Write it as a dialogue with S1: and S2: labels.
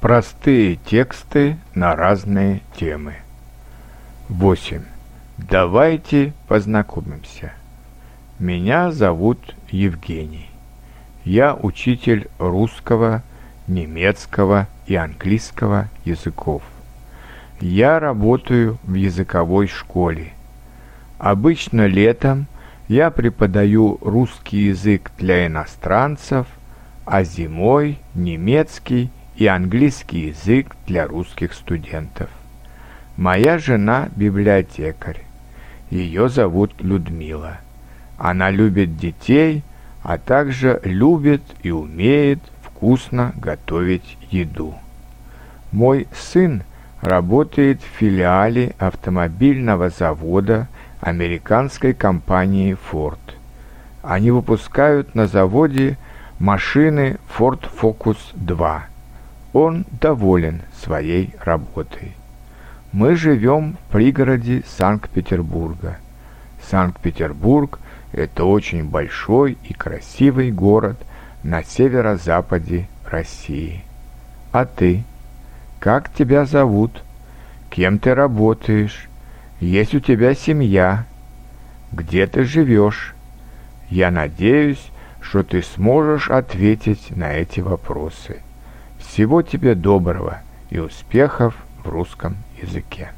S1: Простые тексты на разные темы. 8. Давайте познакомимся. Меня зовут Евгений. Я учитель русского, немецкого и английского языков. Я работаю в языковой школе. Обычно летом я преподаю русский язык для иностранцев, а зимой немецкий и английский язык для русских студентов. Моя жена – библиотекарь. Ее зовут Людмила. Она любит детей, а также любит и умеет вкусно готовить еду. Мой сын работает в филиале автомобильного завода американской компании Ford. Они выпускают на заводе машины Ford Focus 2 – он доволен своей работой. Мы живем в пригороде Санкт-Петербурга. Санкт-Петербург – это очень большой и красивый город на северо-западе России. А ты? Как тебя зовут? Кем ты работаешь? Есть у тебя семья? Где ты живешь? Я надеюсь, что ты сможешь ответить на эти вопросы. Всего тебе доброго и успехов в русском языке.